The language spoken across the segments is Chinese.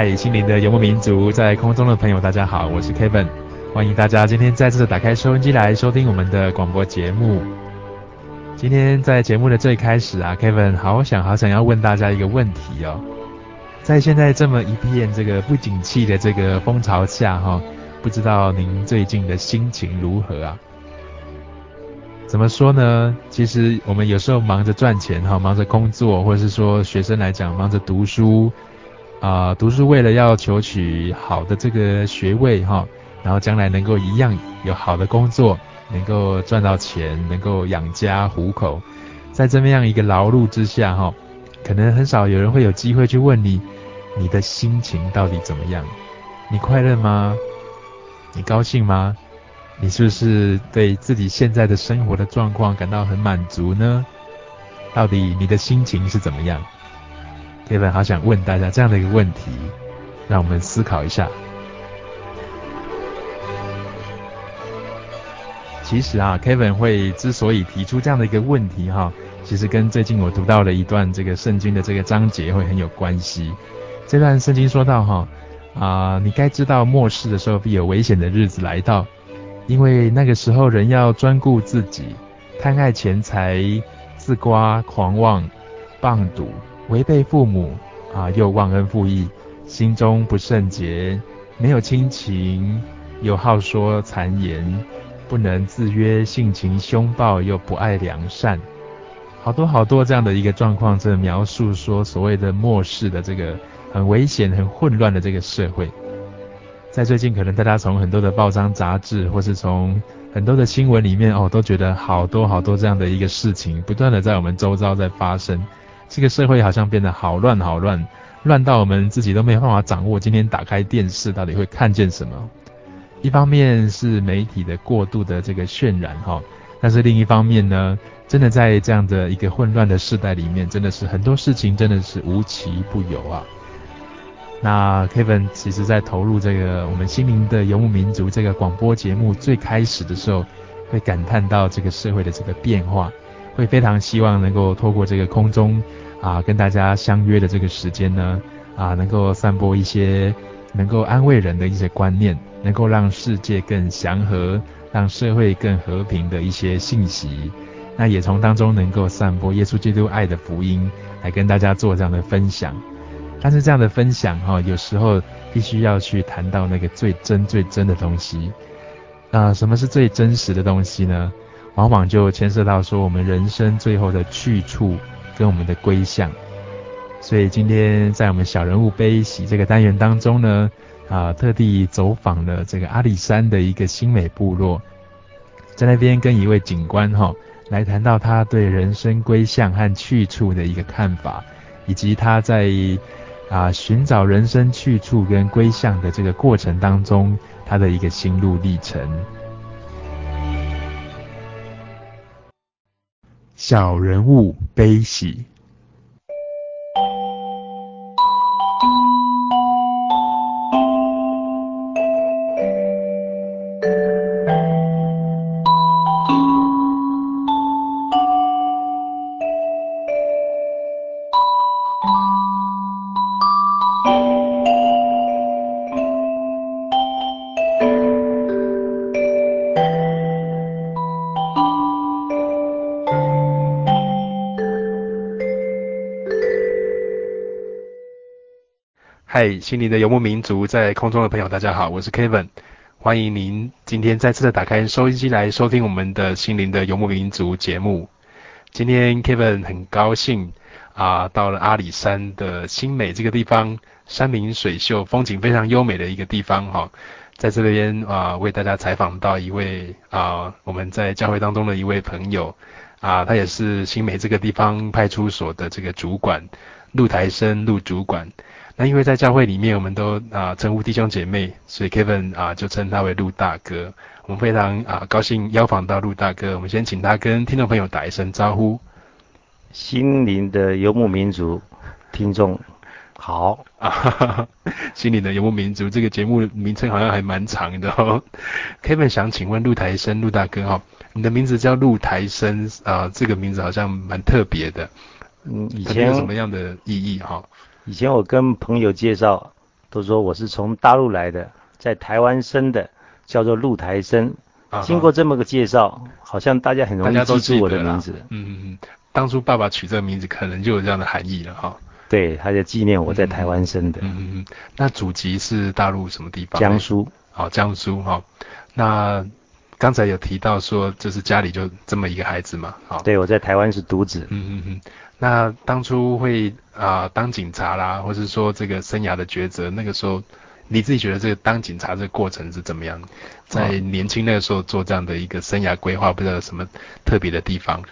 嗨，心灵的游牧民族，在空中的朋友，大家好，我是 Kevin，欢迎大家今天再次的打开收音机来收听我们的广播节目。今天在节目的最开始啊，Kevin 好想好想要问大家一个问题哦，在现在这么一片这个不景气的这个风潮下哈，不知道您最近的心情如何啊？怎么说呢？其实我们有时候忙着赚钱哈，忙着工作，或者是说学生来讲忙着读书。啊、读书为了要求取好的这个学位哈，然后将来能够一样有好的工作，能够赚到钱，能够养家糊口，在这么样一个劳碌之下哈，可能很少有人会有机会去问你，你的心情到底怎么样？你快乐吗？你高兴吗？你是不是对自己现在的生活的状况感到很满足呢？到底你的心情是怎么样？Kevin 好想问大家这样的一个问题，让我们思考一下。其实啊，Kevin 会之所以提出这样的一个问题哈，其实跟最近我读到了一段这个圣经的这个章节会很有关系。这段圣经说到哈啊，你该知道末世的时候必有危险的日子来到，因为那个时候人要专顾自己，贪爱钱财，自夸狂妄，棒赌。违背父母啊，又忘恩负义，心中不圣洁，没有亲情，又好说谗言，不能自约，性情凶暴，又不爱良善，好多好多这样的一个状况，这描述说所谓的末世的这个很危险、很混乱的这个社会。在最近，可能大家从很多的报章杂志，或是从很多的新闻里面哦，都觉得好多好多这样的一个事情，不断的在我们周遭在发生。这个社会好像变得好乱好乱，乱到我们自己都没有办法掌握。今天打开电视到底会看见什么？一方面是媒体的过度的这个渲染哈，但是另一方面呢，真的在这样的一个混乱的时代里面，真的是很多事情真的是无奇不有啊。那 Kevin 其实在投入这个我们心灵的游牧民族这个广播节目最开始的时候，会感叹到这个社会的这个变化。会非常希望能够透过这个空中啊，跟大家相约的这个时间呢，啊，能够散播一些能够安慰人的一些观念，能够让世界更祥和，让社会更和平的一些信息。那也从当中能够散播耶稣基督爱的福音，来跟大家做这样的分享。但是这样的分享哈，有时候必须要去谈到那个最真最真的东西。啊，什么是最真实的东西呢？往往就牵涉到说我们人生最后的去处跟我们的归向，所以今天在我们小人物悲喜这个单元当中呢，啊，特地走访了这个阿里山的一个新美部落，在那边跟一位警官哈来谈到他对人生归向和去处的一个看法，以及他在啊寻找人生去处跟归向的这个过程当中，他的一个心路历程。小人物悲喜，心灵的游牧民族，在空中的朋友，大家好，我是 Kevin，欢迎您今天再次的打开收音机来收听我们的心灵的游牧民族节目。今天 Kevin 很高兴啊，到了阿里山的新美这个地方，山明水秀，风景非常优美的一个地方哈。在这边啊，为大家采访到一位啊，我们在教会当中的一位朋友啊，他也是新美这个地方派出所的这个主管，陆台生陆主管。那因为在教会里面，我们都啊称呼弟兄姐妹，所以 Kevin 啊就称他为陆大哥。我们非常啊高兴邀访到陆大哥，我们先请他跟听众朋友打一声招呼。心灵的游牧民族听众。好啊，哈哈，心灵的游牧民族这个节目名称好像还蛮长的哦。Kevin 想请问陆台生陆大哥哈、哦，你的名字叫陆台生啊，这个名字好像蛮特别的。嗯，以前有什么样的意义哈、哦？以前我跟朋友介绍，都说我是从大陆来的，在台湾生的，叫做陆台生。啊、经过这么个介绍，好像大家很容易记住我的名字。嗯嗯嗯，当初爸爸取这个名字，可能就有这样的含义了哈。对，他就纪念我在台湾生的。嗯嗯嗯。那祖籍是大陆什么地方？江苏。好、哦，江苏哈、哦。那刚才有提到说，就是家里就这么一个孩子嘛。好、哦。对，我在台湾是独子。嗯嗯嗯。那当初会啊、呃、当警察啦，或是说这个生涯的抉择，那个时候你自己觉得这个当警察这个过程是怎么样？在年轻那个时候做这样的一个生涯规划，不知道有什么特别的地方？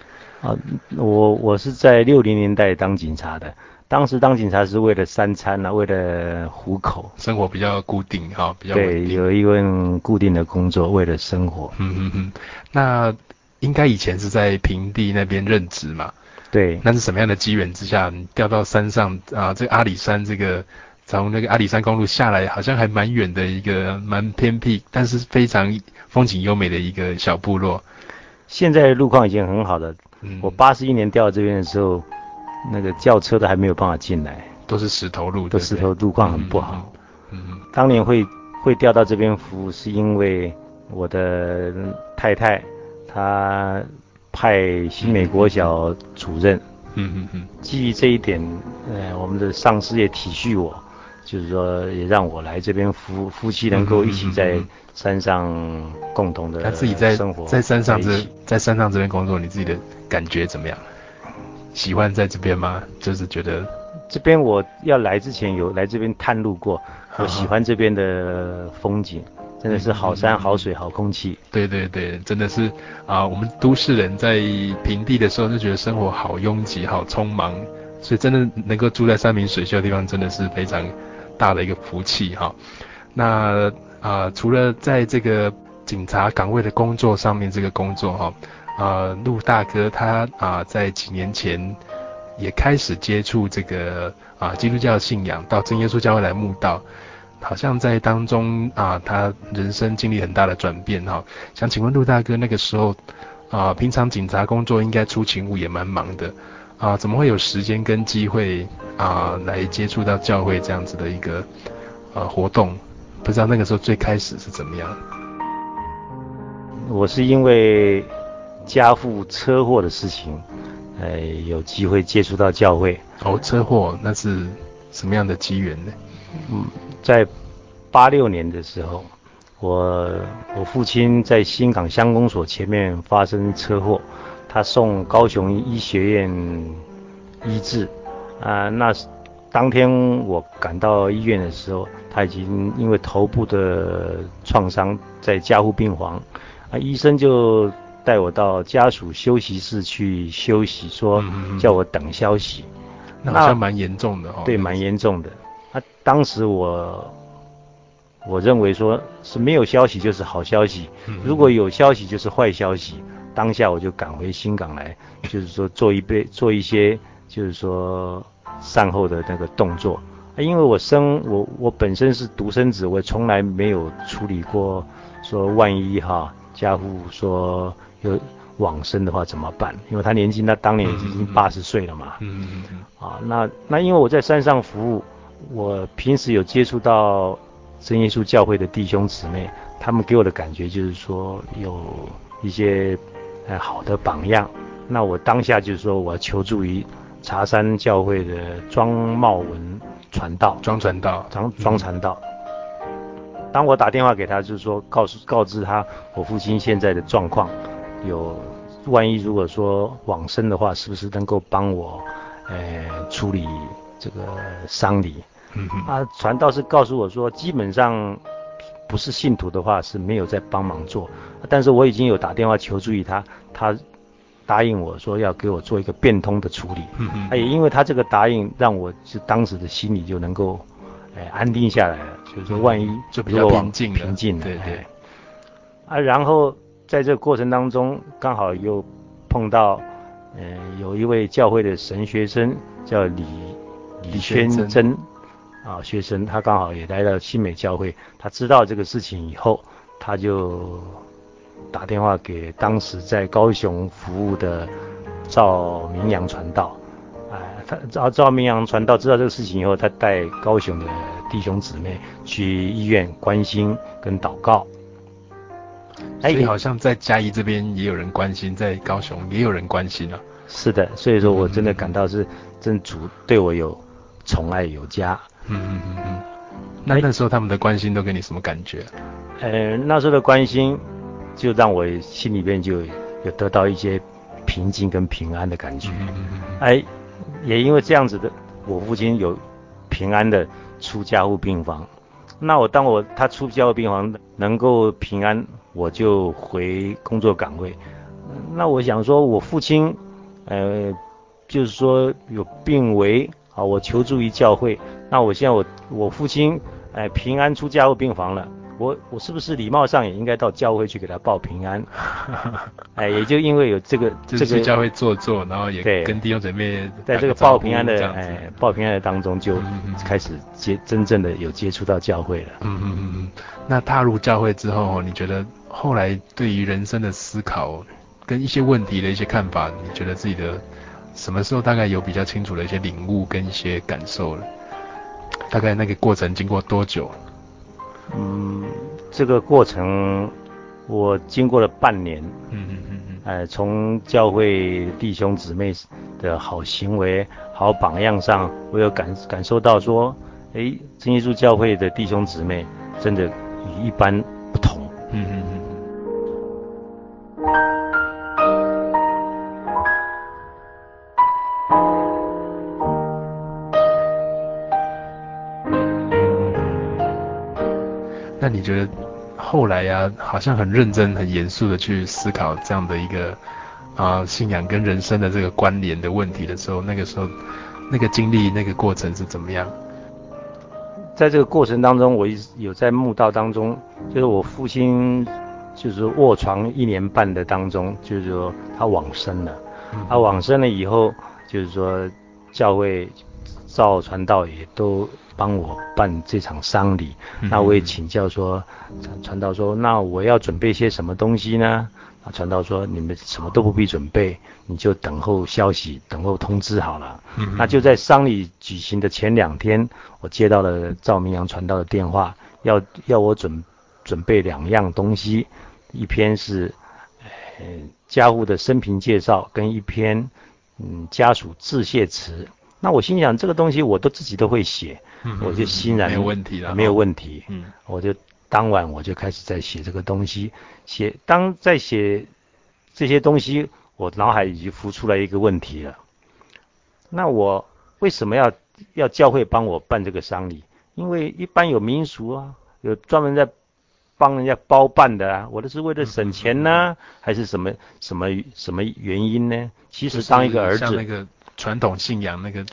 啊，我我是在六零年代当警察的。当时当警察是为了三餐啊，为了糊口，生活比较固定哈，比较。对，有一份固定的工作，为了生活。嗯嗯嗯。那应该以前是在平地那边任职嘛？对。那是什么样的机缘之下，你掉到山上啊？这个阿里山，这个从那个阿里山公路下来，好像还蛮远的一个蛮偏僻，但是非常风景优美的一个小部落。现在路况已经很好了。嗯。我八十一年调到这边的时候。那个轿车都还没有办法进来，都是石头路，都石头路况很不好。嗯，嗯，当年会会调到这边服务，是因为我的太太她派新美国小主任。嗯嗯嗯。基于这一点，呃，我们的上司也体恤我，就是说也让我来这边夫，夫妻能够一起在山上共同的。他自己在生活，在山上这在山上这边工作，你自己的感觉怎么样？喜欢在这边吗？就是觉得这边我要来之前有来这边探路过，我喜欢这边的风景，真的是好山好水好空气。对对对，真的是啊、我们都市人在平地的时候就觉得生活好拥挤好匆忙，所以真的能够住在山明水秀的地方，真的是非常大的一个福气哈。那啊、除了在这个警察岗位的工作上面，这个工作哈。呃，陆大哥他啊、在几年前也开始接触这个啊、基督教信仰，到真耶稣教会来慕道，好像在当中啊、呃，他人生经历很大的转变哈、哦。想请问陆大哥，那个时候啊、呃，平常警察工作应该出勤务也蛮忙的啊、呃，怎么会有时间跟机会啊、呃、来接触到教会这样子的一个呃活动？不知道那个时候最开始是怎么样？我是因为。家父车祸的事情，呃，有机会接触到教会。哦，车祸那是什么样的机缘呢？嗯，在八六年的时候，我我父亲在新港乡公所前面发生车祸，他送高雄医学院医治。啊、呃，那当天我赶到医院的时候，他已经因为头部的创伤在加护病房，啊，医生就。带我到家属休息室去休息，说叫我等消息。嗯嗯，那好像蛮严重的哦。对，蛮严重的。那当时我我认为说是没有消息就是好消息，如果有消息就是坏消息。当下我就赶回新港来，就是说做一杯做一些就是说善后的那个动作。因为我生我我本身是独生子，我从来没有处理过说万一哈家父说。有往生的话怎么办？因为他年纪，那当年已经八十岁了嘛。嗯嗯嗯。啊，那那因为我在山上服务，我平时有接触到真耶稣教会的弟兄姊妹，他们给我的感觉就是说有一些呃好的榜样。那我当下就是说我要求助于茶山教会的庄茂文传道，庄传道，庄庄传道。当我打电话给他，就是说告诉告知他我父亲现在的状况，有万一如果说往生的话，是不是能够帮我，呃，处理这个丧礼？啊，传道是告诉我说，基本上不是信徒的话是没有在帮忙做，但是我已经有打电话求助于他，他答应我说要给我做一个变通的处理。嗯哼。也因为他这个答应，让我是当时的心里就能够，哎，安定下来了。就是说，万一就比较平静，平静了，对对。啊，然后在这个过程当中，刚好又碰到，嗯、呃，有一位教会的神学生叫李李宣真，啊，学生，他刚好也来到新美教会，他知道这个事情以后，他就打电话给当时在高雄服务的赵明阳传道，啊，他赵赵明阳传道知道这个事情以后，他带高雄的。弟兄姊妹去医院关心跟祷告，所以好像在嘉义这边也有人关心，在高雄也有人关心啊。是的，所以说我真的感到是真主对我有宠爱有加。嗯嗯嗯嗯。那那时候他们的关心都给你什么感觉？呃，那时候的关心就让我心里边就有得到一些平静跟平安的感觉。嗯嗯嗯。哎，也因为这样子的，我父亲有平安的。出家护病房，那我当我他出家护病房能够平安，我就回工作岗位。那我想说，我父亲，呃，就是说有病危啊，我求助于教会。那我现在我我父亲，哎、呃，平安出加护病房了。我我是不是礼貌上也应该到教会去给他报平安？哎，也就因为有这个这个教会坐坐，然后也跟弟兄姊妹在这个报平安的哎报平安的当中，就开始接真正的有接触到教会了。嗯嗯嗯嗯。那踏入教会之后，你觉得后来对于人生的思考跟一些问题的一些看法，你觉得自己的什么时候大概有比较清楚的一些领悟跟一些感受了？大概那个过程经过多久？嗯，这个过程我经过了半年，嗯嗯嗯嗯，呃，从教会弟兄姊妹的好行为、好榜样上，我有感感受到说，哎，真耶稣教会的弟兄姊妹真的与一般不同，嗯嗯嗯。那你觉得后来呀、啊，好像很认真、很严肃的去思考这样的一个啊信仰跟人生的这个关联的问题的时候，那个时候那个经历、那个过程是怎么样？在这个过程当中，我有在墓道当中，就是我父亲就是卧床一年半的当中，就是说他往生了。嗯、他往生了以后，就是说教会赵传道也都。帮我办这场丧礼，那我也请教说，传道说，那我要准备些什么东西呢？啊，传道说，你们什么都不必准备，你就等候消息，等候通知好了。嗯，那就在丧礼举行的前两天，我接到了赵明阳传道的电话，要要我准准备两样东西，一篇是呃家户的生平介绍，跟一篇嗯家属致谢词。那我心想，这个东西我都自己都会写。我就欣然没有问题了，没有问题。嗯，我就当晚我就开始在写这个东西，写当在写这些东西，我脑海已经浮出来一个问题了。那我为什么要要教会帮我办这个丧礼？因为一般有民俗啊，有专门在帮人家包办的啊。我这是为了省钱呢，还是什么什么什么原因呢？其实当一个儿子，像那个传统信仰那个。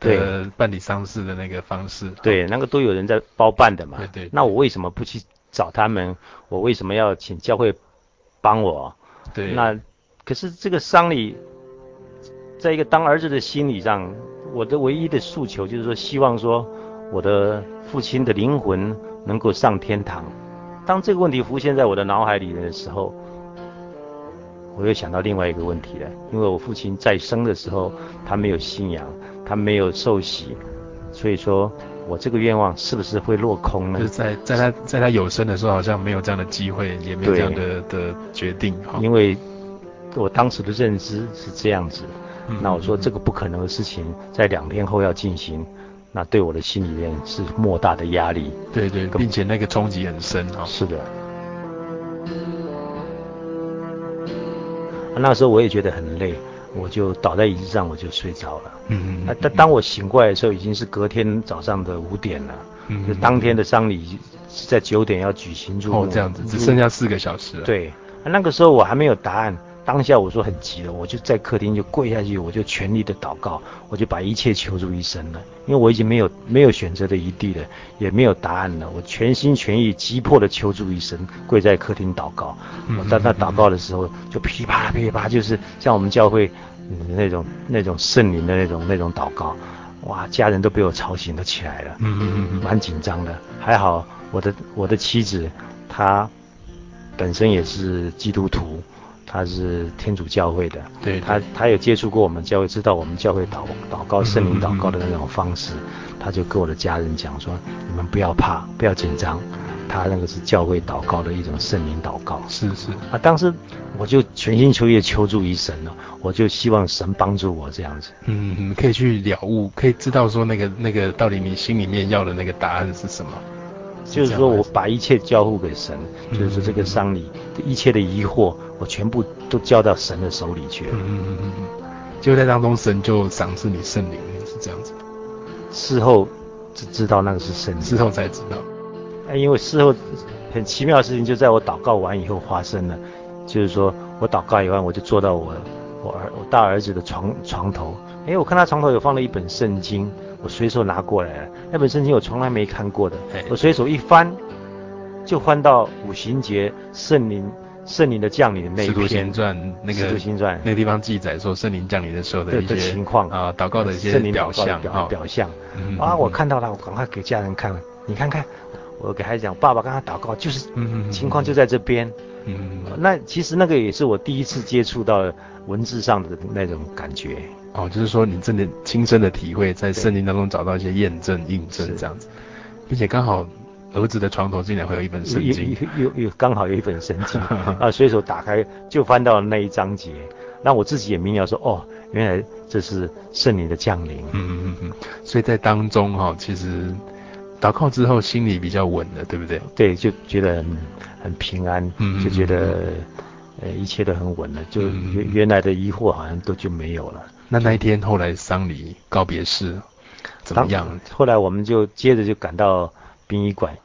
对，办理丧事的那个方式，对，那个都有人在包办的嘛。对，对对。那我为什么不去找他们？我为什么要请教会帮我？对。那可是这个丧礼，在一个当儿子的心理上，我的唯一的诉求就是说，希望说我的父亲的灵魂能够上天堂。当这个问题浮现在我的脑海里的时候，我又想到另外一个问题了，因为我父亲在生的时候，他没有信仰。他没有受洗，所以说我这个愿望是不是会落空呢？就是在在他在他有生的时候，好像没有这样的机会，也没有这样的的决定。因为我当时的认知是这样子。嗯、那我说这个不可能的事情，在两天后要进行，那对我的心里面是莫大的压力。对对，并且那个冲击很深啊。是的。那时候我也觉得很累，我就倒在椅子上，我就睡着了。嗯嗯。但当当我醒过来的时候，已经是隔天早上的五点了。嗯。就当天的丧礼是在九点要举行入墓。哦，这样子，只剩下四个小时了。对。那个时候我还没有答案，当下我说很急了，我就在客厅就跪下去，我就全力的祷告，我就把一切求助于神了，因为我已经没有没有选择的余地了，也没有答案了，我全心全意急迫的求助于神，跪在客厅祷告。我在那祷告的时候，就噼啪噼啪，就是像我们教会那种那种圣灵的那种那种祷告，哇，家人都被我吵醒了起来了，嗯嗯嗯，蛮紧张的，还好我的我的妻子她。本身也是基督徒，他是天主教会的，对，对，他他有接触过我们教会，知道我们教会祷祷告圣灵祷告的那种方式，他就跟我的家人讲说：“你们不要怕，不要紧张，他那个是教会祷告的一种圣灵祷告。”是是啊，当时我就全心全意求助于神了，我就希望神帮助我这样子。嗯嗯，可以去了悟，可以知道说那个那个到底你心里面要的那个答案是什么。就是说我把一切交付给神，就是说这个丧礼一切的疑惑，我全部都交到神的手里去了。嗯嗯嗯嗯。就在当中，神就赏赐你圣灵，是这样子。事后只知道那个是圣灵，事后才知道。哎，因为事后很奇妙的事情就在我祷告完以后发生了，就是说我祷告以后，我就坐到我我儿我大儿子的床床头，哎，我看他床头有放了一本圣经。我随手拿过来了，那本圣经我从来没看过的，我随手一翻，就翻到五行节圣灵圣灵的降临的那一篇。使徒行传那个使徒行传那个地方记载说圣灵降临的时候的一些情况啊，祷告的一些表象表，表象。啊，我看到了，我赶快给家人看，你看看，我给孩子讲，爸爸刚才祷告就是情况就在这边。嗯，那其实那个也是我第一次接触到文字上的那种感觉。哦，就是说你真的亲身的体会，在圣经当中找到一些验证、印证这样子，并且刚好儿子的床头竟然会有一本圣经，又又刚好有一本圣经。啊，随手打开就翻到了那一章节，那我自己也明了说，哦，原来这是圣灵的降临。嗯嗯嗯，所以在当中哈、哦，其实祷告之后心里比较稳了，对不对？对，就觉得很很平安，就觉得呃一切都很稳了，就原原来的疑惑好像都就没有了。那那一天后来丧礼告别式怎么样？后来我们就接着就赶到殡仪馆，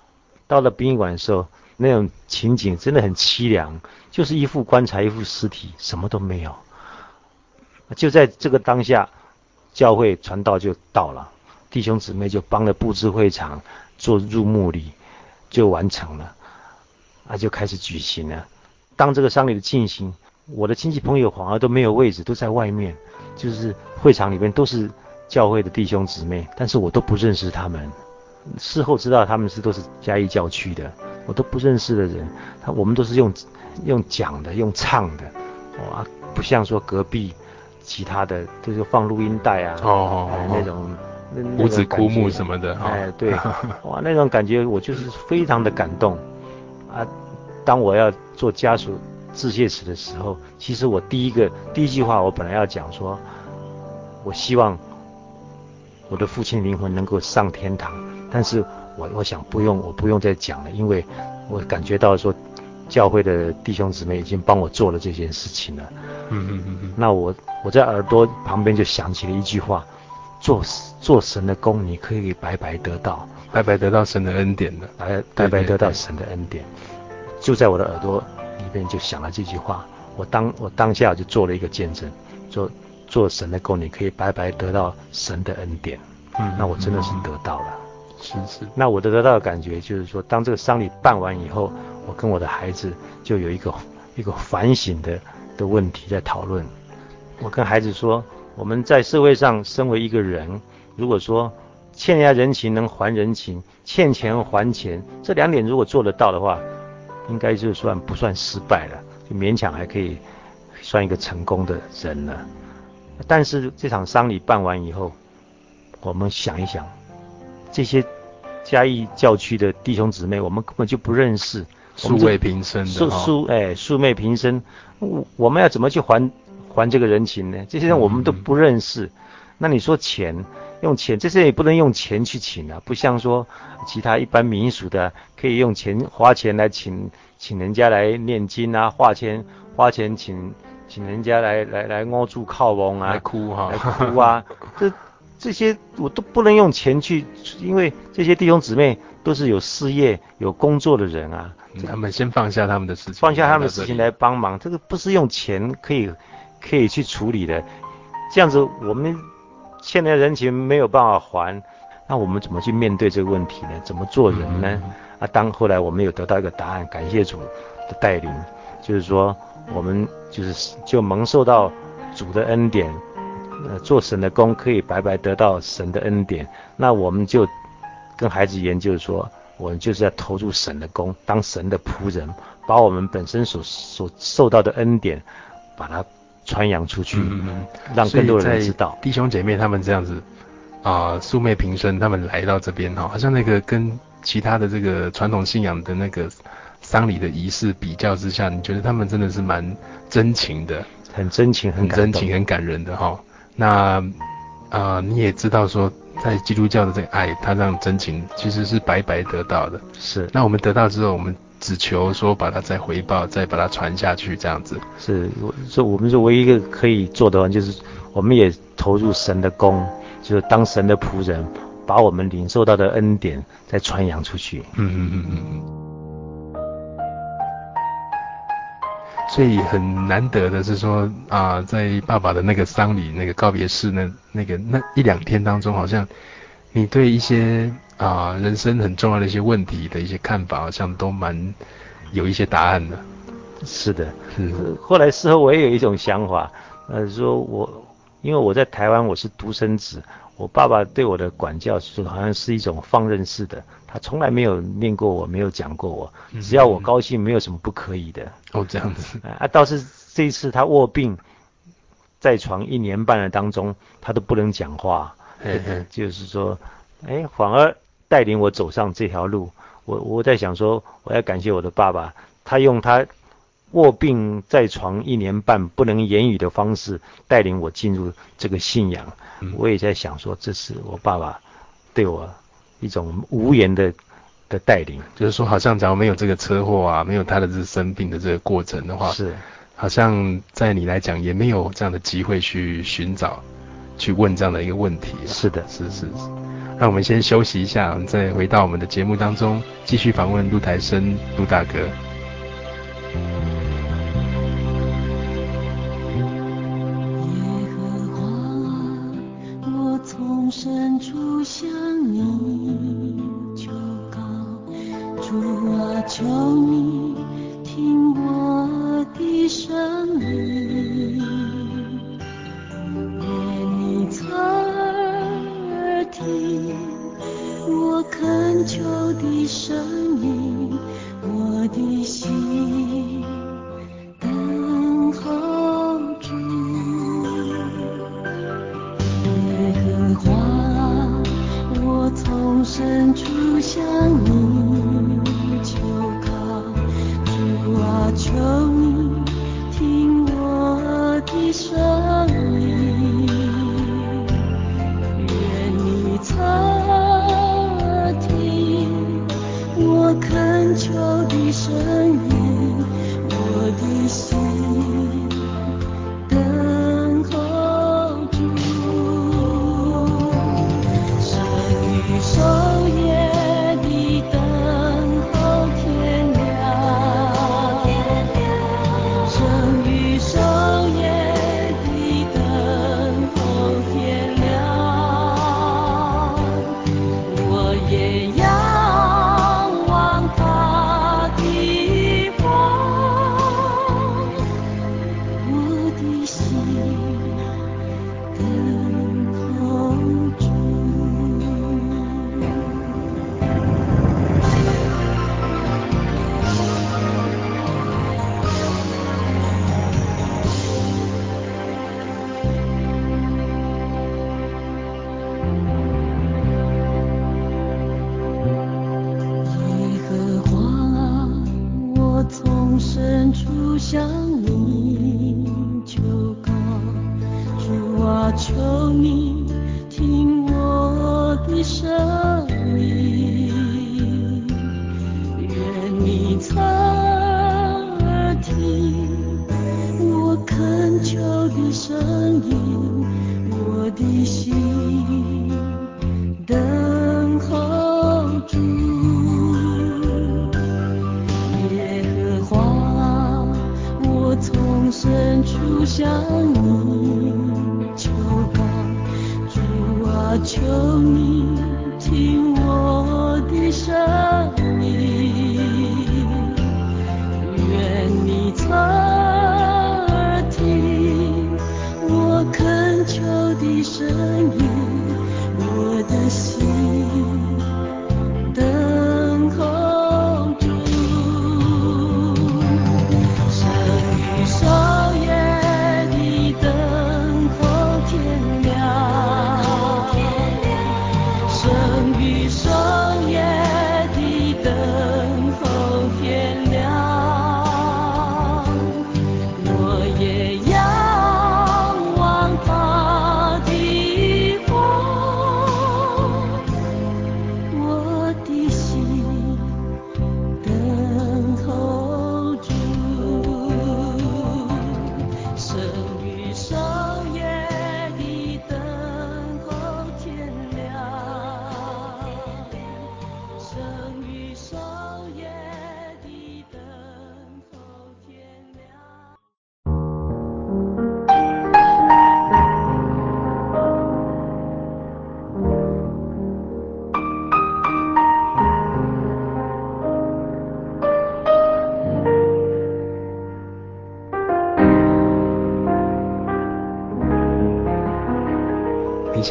到了殡仪馆的时候，那种情景真的很凄凉，就是一副棺材，一副尸体，什么都没有。就在这个当下，教会传道就到了，弟兄姊妹就帮着布置会场，做入墓礼就完成了，啊，就开始举行了。当这个丧礼的进行，我的亲戚朋友反而都没有位置，都在外面。就是会场里面都是教会的弟兄姊妹，但是我都不认识他们。事后知道他们是都是嘉义教区的，我都不认识的人。他我们都是用用讲的，用唱的，哇，不像说隔壁其他的，就是放录音带啊，哦那种五子枯木什么的，哎，对，哇，那种感觉我就是非常的感动啊。当我要做家属。致谢词的时候，其实我第一个第一句话，我本来要讲说，我希望我的父亲灵魂能够上天堂，但是我我想不用，我不用再讲了，因为我感觉到说，教会的弟兄姊妹已经帮我做了这件事情了。嗯嗯嗯嗯。那我我在耳朵旁边就想起了一句话，做做神的工，你可以白白得到，白白得到神的恩典的，白白白得到神的恩典，就在我的耳朵。里边就想了这句话，我当我当下就做了一个见证，做做神的工，你可以白白得到神的恩典。嗯，那我真的是得到了。是是。那我的得到的感觉就是说，当这个丧礼办完以后，我跟我的孩子就有一个一个反省的的问题在讨论。我跟孩子说，我们在社会上身为一个人，如果说欠人家人情能还人情，欠钱还钱，这两点如果做得到的话。应该就算不算失败了，就勉强还可以算一个成功的人了。但是这场丧礼办完以后，我们想一想，这些嘉义教区的弟兄姊妹，我们根本就不认识，素昧平生的素素哎素昧平生，我我们要怎么去还还这个人情呢？这些人我们都不认识，嗯、那你说钱用钱，这些也不能用钱去请啊，不像说其他一般民俗的可以用钱花钱来请请人家来念经啊，花钱花钱请请人家来来来摸住靠翁啊，来哭哈，来哭啊，这这些我都不能用钱去，因为这些弟兄姊妹都是有事业有工作的人啊。他们先放下他们的事情，放下他们的事情来帮忙，这个不是用钱可以可以去处理的。这样子我们欠的人情没有办法还，那我们怎么去面对这个问题呢？怎么做人呢？嗯、啊，当后来我们有得到一个答案，感谢主的带领，就是说我们就是就蒙受到主的恩典，呃，做神的工可以白白得到神的恩典。那我们就跟孩子研究说。我们就是要投入神的工，当神的仆人，把我们本身所所受到的恩典，把它传扬出去，嗯、让更多人知道。弟兄姐妹他们这样子啊、呃，素昧平生，他们来到这边哈，好像那个跟其他的这个传统信仰的那个丧礼的仪式比较之下，你觉得他们真的是蛮真情的，很真情，很真情，很感人的哈。那啊、呃，你也知道说。在基督教的这个爱，他让真情其实是白白得到的。是，那我们得到之后，我们只求说把它再回报，再把它传下去，这样子。是，所以我们是唯一一个可以做的，就是我们也投入神的工，就是当神的仆人，把我们领受到的恩典再传扬出去。嗯嗯嗯嗯嗯。所以很难得的是说啊，在爸爸的那个丧礼、那个告别式那那个那一两天当中，好像你对一些啊人生很重要的一些问题的一些看法，好像都蛮有一些答案的。是的，是。后来事后我也有一种想法，呃，说我因为我在台湾我是独生子。我爸爸对我的管教是好像是一种放任式的，他从来没有念过我，没有讲过我，只要我高兴，没有什么不可以的。哦，这样子。啊，倒是这一次他卧病在床一年半的当中，他都不能讲话，嘿嘿 就是说，哎，反而带领我走上这条路。我我在想说，我要感谢我的爸爸，他用他。卧病在床一年半，不能言语的方式带领我进入这个信仰。嗯、我也在想说，这是我爸爸对我一种无言的的带领。就是说，好像假如没有这个车祸啊，没有他的这生病的这个过程的话，是好像在你来讲也没有这样的机会去寻找、去问这样的一个问题。是的，是是是。那我们先休息一下，再回到我们的节目当中，继续访问陆台生陆大哥。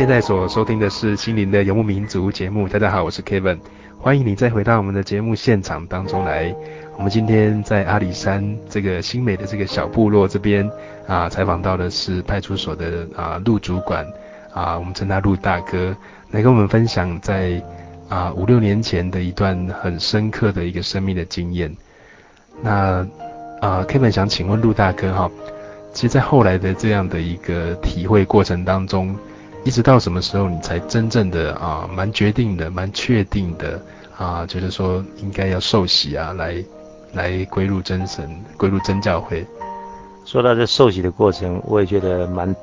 在所收听的是《心灵的游牧民族》节目。大家好，我是 Kevin，欢迎你再回到我们的节目现场当中来。我们今天在阿里山这个新美的这个小部落这边啊，采访到的是派出所的啊陆主管啊，我们称他陆大哥，来跟我们分享在啊五六年前的一段很深刻的一个生命的经验。那啊，Kevin 想请问陆大哥哈，其实，在后来的这样的一个体会过程当中。一直到什么时候你才真正的啊，蛮决定的，蛮确定的啊，觉得说应该要受洗啊，来来归入真神，归入真教会。说到这受洗的过程，我也觉得蛮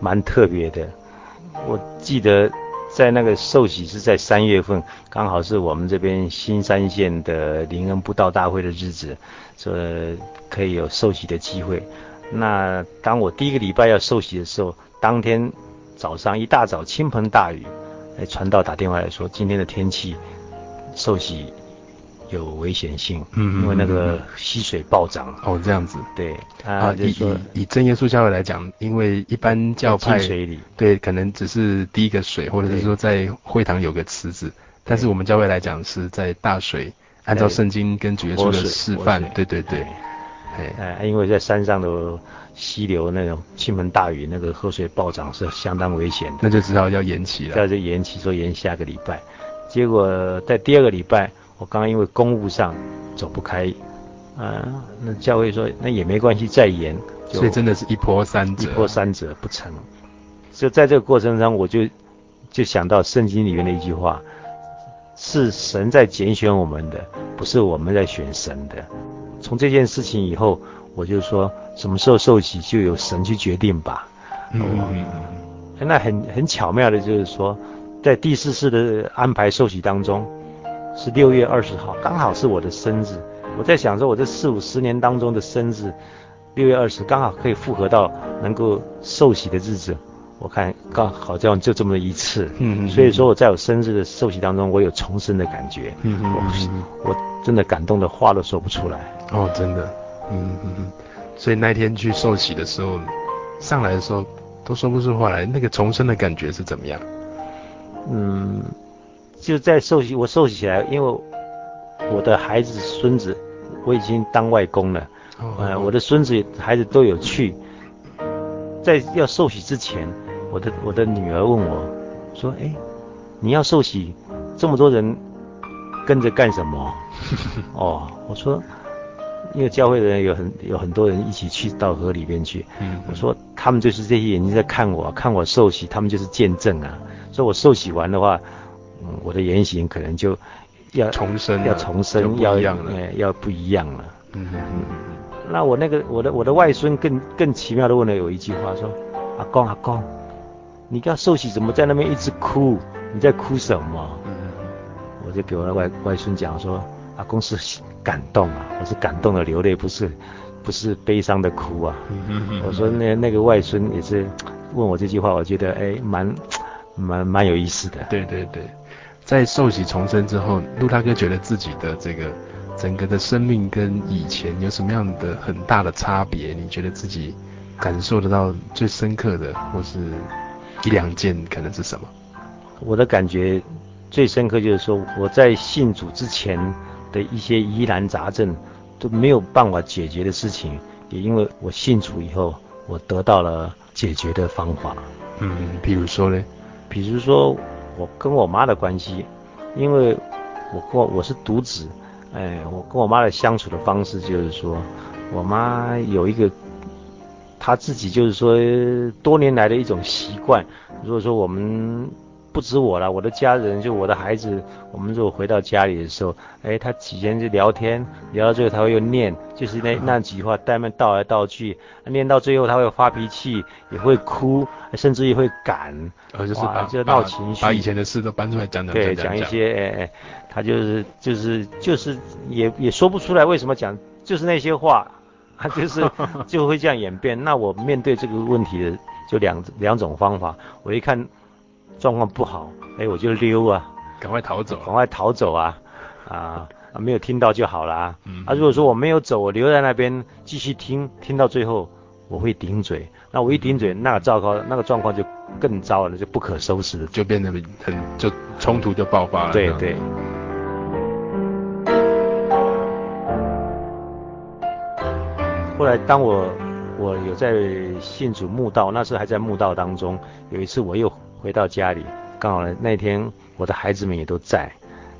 蛮特别的。我记得在那个受洗是在三月份，刚好是我们这边新山县的灵恩布道大会的日子，说可以有受洗的机会。那当我第一个礼拜要受洗的时候，当天。早上一大早倾盆大雨，哎，传道打电话来说今天的天气受洗有危险性，嗯，因为那个溪水暴涨。哦，这样子。对，啊，以以以真耶稣教会来讲，因为一般教派水里，对，可能只是滴一个水，或者是说在会堂有个池子，但是我们教会来讲是在大水，按照圣经跟主耶稣的示范，对对对，哎，哎，因为在山上的。溪流那种倾盆大雨，那个河水暴涨是相当危险的，那就知道要延期了。那就延期，说延下个礼拜。结果在第二个礼拜，我刚刚因为公务上走不开，啊，那教会说那也没关系，再延。所以真的是一波三折，一波三折不成。就在这个过程中，我就就想到圣经里面的一句话：是神在拣选我们的，不是我们在选神的。从这件事情以后。我就说什么时候受洗，就由神去决定吧。嗯，嗯，那很很巧妙的，就是说，在第四次的安排受洗当中，是六月二十号，刚好是我的生日。我在想说，我这四五十年当中的生日，六月二十刚好可以复合到能够受洗的日子。我看刚好这样就这么一次。嗯嗯。所以说我在我生日的受洗当中，我有重生的感觉。嗯嗯，我我真的感动的话都说不出来。哦，真的。嗯嗯嗯，所以那天去受洗的时候，上来的时候都说不出话来，那个重生的感觉是怎么样？嗯，就在受洗，我受洗起来，因为我的孩子、孙子，我已经当外公了，呃，我的孙子、孩子都有去。在要受洗之前，我的我的女儿问我，说：“哎，你要受洗，这么多人跟着干什么？” 哦，我说。因为教会的人有很有很多人一起去到河里边去，嗯，我说他们就是这些眼睛在看我，看我受洗，他们就是见证啊。所以我受洗完的话，嗯，我的言行可能就要重生，要重生，要要要不一样了。嗯嗯嗯。那我那个我的我的外孙更更奇妙的问了有一句话说：“阿公阿公，你刚受洗怎么在那边一直哭？你在哭什么？”嗯，我就给我的外外孙讲说。阿公是感动啊，我是感动的流泪，不是不是悲伤的哭啊。我说那那个外孙也是问我这句话，我觉得哎蛮蛮蛮有意思的。对对对，在受洗重生之后，陆大哥觉得自己的这个整个的生命跟以前有什么样的很大的差别？你觉得自己感受得到最深刻的，或是一两件可能是什么？我的感觉最深刻就是说，我在信主之前的一些疑难杂症都没有办法解决的事情，也因为我信主以后，我得到了解决的方法。嗯，比如说呢？比如说我跟我妈的关系，因为我跟我我是独子，哎，我跟我妈的相处的方式就是说，我妈有一个她自己就是说多年来的一种习惯，如果说我们。不止我了，我的家人就我的孩子，我们如果回到家里的时候，哎，他几天就聊天，聊到最后他会又念，就是那 那几句话，带面倒来倒去，念到最后他会发脾气，也会哭，甚至也会赶，呃，就是把就闹情绪，把以前的事都搬出来讲讲，对，讲一些，哎哎，他就是就是就是也也说不出来为什么讲，就是那些话，他 就是 就会这样演变。那我面对这个问题的就两两种方法，我一看。状况不好，哎，我就溜啊，赶快逃走，赶快逃走啊，啊，没有听到就好了啊。嗯、啊，如果说我没有走，我留在那边继续听，听到最后我会顶嘴，那我一顶嘴，那个糟糕，那个状况就更糟了，就不可收拾了，就变得很就冲突就爆发了。对对。后来当我我有在信主墓道，那时候还在墓道当中，有一次我又。回到家里，刚好那天我的孩子们也都在，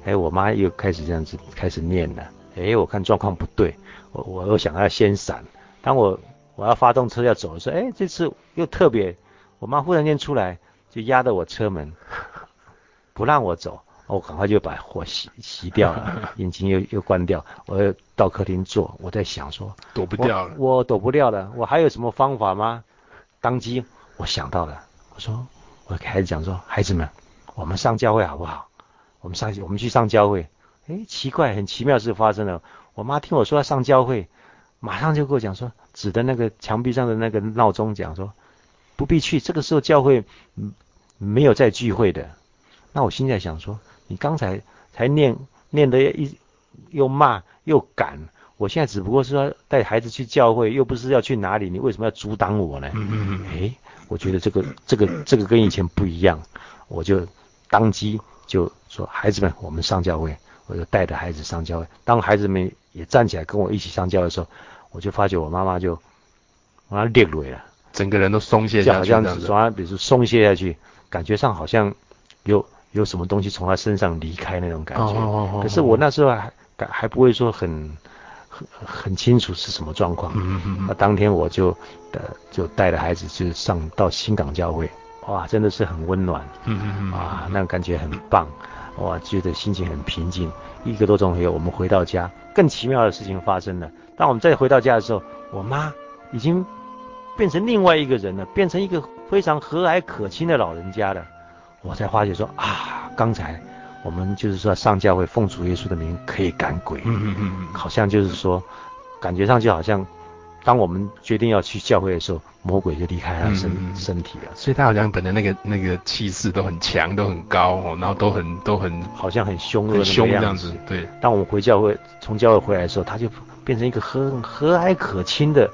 哎，我妈又开始这样子开始念了，哎，我看状况不对，我我又想要先闪，当我我要发动车要走的时候，哎，这次又特别，我妈忽然间出来就压着我车门，不让我走，我赶快就把火熄熄掉了，引擎又又关掉，我又到客厅坐，我在想说躲不掉了，我，我躲不掉了，我还有什么方法吗？当机我想到了，我说。我给孩子讲说：“孩子们，我们上教会好不好？我们上，我们去上教会。哎，奇怪，很奇妙事发生了。我妈听我说要上教会，马上就跟我讲说，指的那个墙壁上的那个闹钟讲说，不必去。这个时候教会没有在聚会的。那我现在想说，你刚才才念念的一又骂又赶，我现在只不过是要带孩子去教会，又不是要去哪里，你为什么要阻挡我呢？哎。”我觉得这个这个这个跟以前不一样，我就当机就说：“孩子们，我们上教会。”我就带着孩子上教会。当孩子们也站起来跟我一起上教会的时候，我就发觉我妈妈就把她裂尾了，整个人都松懈下去，就好像说比如说松懈下去，感觉上好像有有什么东西从他身上离开那种感觉。哦哦哦，可是我那时候还还不会说很。很清楚是什么状况。嗯嗯，那当天我就呃就带着孩子就上到新港教会，哇，真的是很温暖。嗯嗯嗯。啊，那感觉很棒，哇，觉得心情很平静。一个多钟头，我们回到家，更奇妙的事情发生了。当我们再回到家的时候，我妈已经变成另外一个人了，变成一个非常和蔼可亲的老人家了。我才发觉说啊，刚才。我们就是说上教会奉主耶稣的名可以赶鬼，嗯嗯嗯，好像就是说，感觉上就好像，当我们决定要去教会的时候，魔鬼就离开他身、嗯、身体了。所以他好像本来那个那个气势都很强，都很高哦，然后都很都很好像很凶恶的凶这样子。对，当我们回教会从教会回来的时候，他就变成一个和和蔼可亲的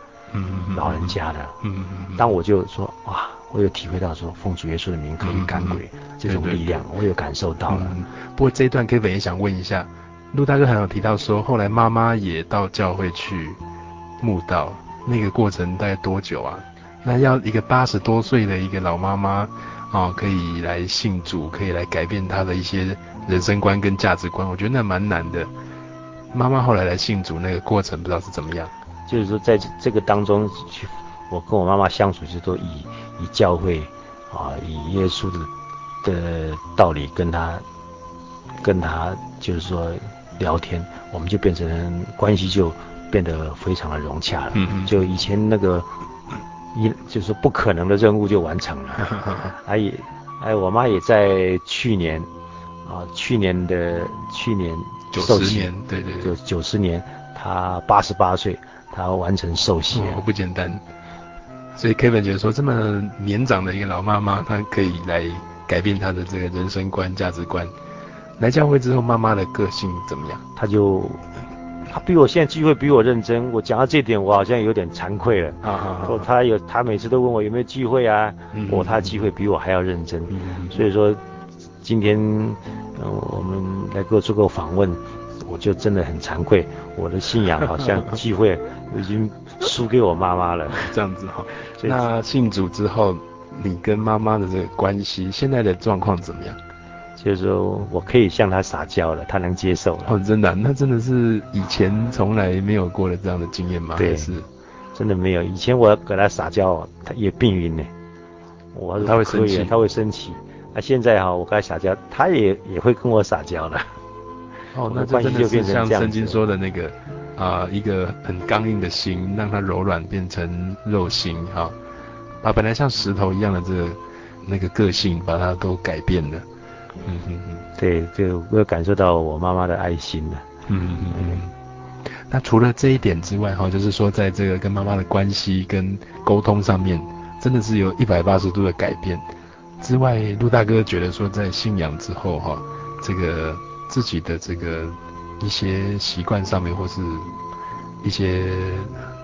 老人家了。嗯嗯嗯。当我就说哇。我有体会到说，奉主耶稣的名可以赶鬼、嗯、这种力量，对对对，我有感受到了。嗯、不过这一段 Kevin 也想问一下，陆大哥还有提到说，后来妈妈也到教会去慕道，那个过程大概多久啊？那要一个八十多岁的一个老妈妈啊、哦，可以来信主，可以来改变她的一些人生观跟价值观，我觉得那蛮难的。妈妈后来来信主那个过程不知道是怎么样？就是说在这个当中去。我跟我妈妈相处就都以以教会啊，以耶稣的的道理跟他跟他就是说聊天，我们就变成关系就变得非常的融洽了。嗯嗯。就以前那个一就是不可能的任务就完成了。哎也哎，我妈也在去年啊，去年的去年九十年，对对对，就九十年，她八十八岁，她完成受洗，哦，不简单。所以 Kevin 觉得说，这么年长的一个老妈妈，她可以来改变她的这个人生观、价值观。来教会之后，妈妈的个性怎么样？她就她比我现在聚会比我认真。我讲到这点，我好像有点惭愧了。啊啊啊！说她有她每次都问我有没有聚会啊，嗯、我她聚会比我还要认真。嗯、所以说今天、呃、我们来给我做个访问，我就真的很惭愧。我的信仰好像 聚会已经输给我妈妈了。这样子哈。那信主之后，你跟妈妈的这个关系，现在的状况怎么样？就是说我可以向她撒娇了，她能接受了。哦，真的、啊，那真的是以前从来没有过的这样的经验吗？对，是，真的没有。以前我要给她撒娇，她也病晕呢。我她会生气，她会生气。那、啊、现在哈，我跟她撒娇，她也也会跟我撒娇了。哦，那这真的是像圣经说的那个啊、呃，一个很刚硬的心，让它柔软变成肉心哈，把本来像石头一样的这个那个个性，把它都改变了。嗯嗯嗯，对，就感受到我妈妈的爱心了。嗯嗯嗯。那除了这一点之外，哈，就是说在这个跟妈妈的关系跟沟通上面，真的是有一百八十度的改变。之外，陆大哥觉得说在信仰之后，哈，这个自己的这个一些习惯上面，或是一些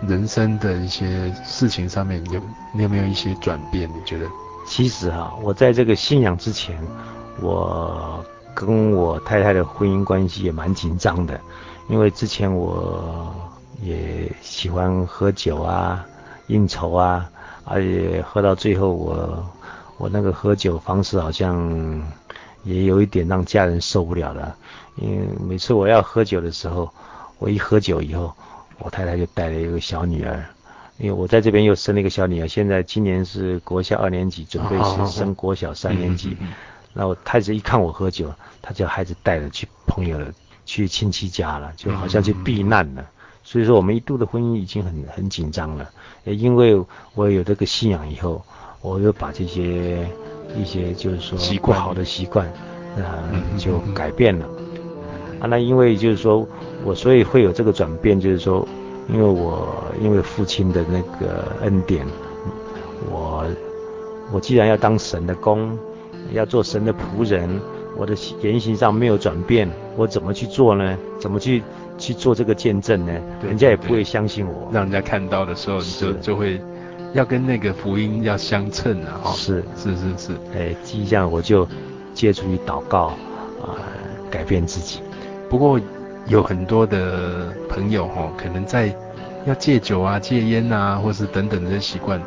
人生的一些事情上面，有你有没有一些转变？你觉得？其实哈，我在这个信仰之前。我跟我太太的婚姻关系也蛮紧张的，因为之前我也喜欢喝酒啊、应酬啊，而且喝到最后我，我我那个喝酒方式好像也有一点让家人受不了了。因为每次我要喝酒的时候，我一喝酒以后，我太太就带了一个小女儿，因为我在这边又生了一个小女儿，现在今年是国小二年级，准备是升国小三年级。那我太子一看我喝酒，他叫孩子带着去朋友了、去亲戚家了，就好像去避难了。所以说我们一度的婚姻已经很很紧张了。也因为我有这个信仰以后，我又把这些一些就是说不好的习惯，啊、呃，就改变了。啊，那因为就是说我所以会有这个转变，就是说，因为我因为父亲的那个恩典，我我既然要当神的工。要做神的仆人，我的言行上没有转变，我怎么去做呢？怎么去去做这个见证呢？人家也不会相信我。让人家看到的时候，你就就会要跟那个福音要相称啊！是是是是，哎，这样我就借助于祷告啊、呃，改变自己。不过有很多的朋友哈，可能在要戒酒啊、戒烟啊，或是等等的习惯，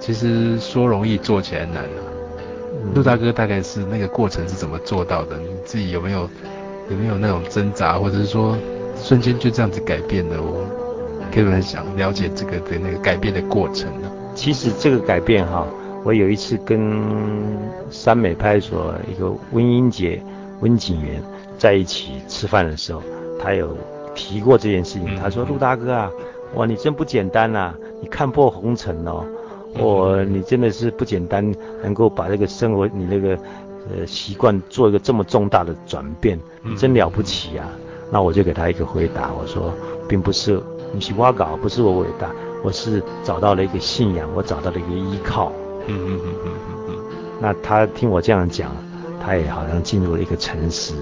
其实说容易做起来难啊。陆大哥大概是那个过程是怎么做到的？你自己有没有有没有那种挣扎，或者是说瞬间就这样子改变了？我可以很想了解这个的那个改变的过程呢。其实这个改变哈，我有一次跟三美派出所一个温英姐温警员在一起吃饭的时候，他有提过这件事情。他说：“陆大哥啊，哇，你真不简单呐，你看破红尘哦。”我，你真的是不简单，能够把这个生活，你那个呃习惯做一个这么重大的转变，真了不起啊！那我就给他一个回答，我说，并不是你喜欢搞，不是我伟大，我是找到了一个信仰，我找到了一个依靠。嗯嗯嗯嗯嗯嗯。那他听我这样讲，他也好像进入了一个沉思。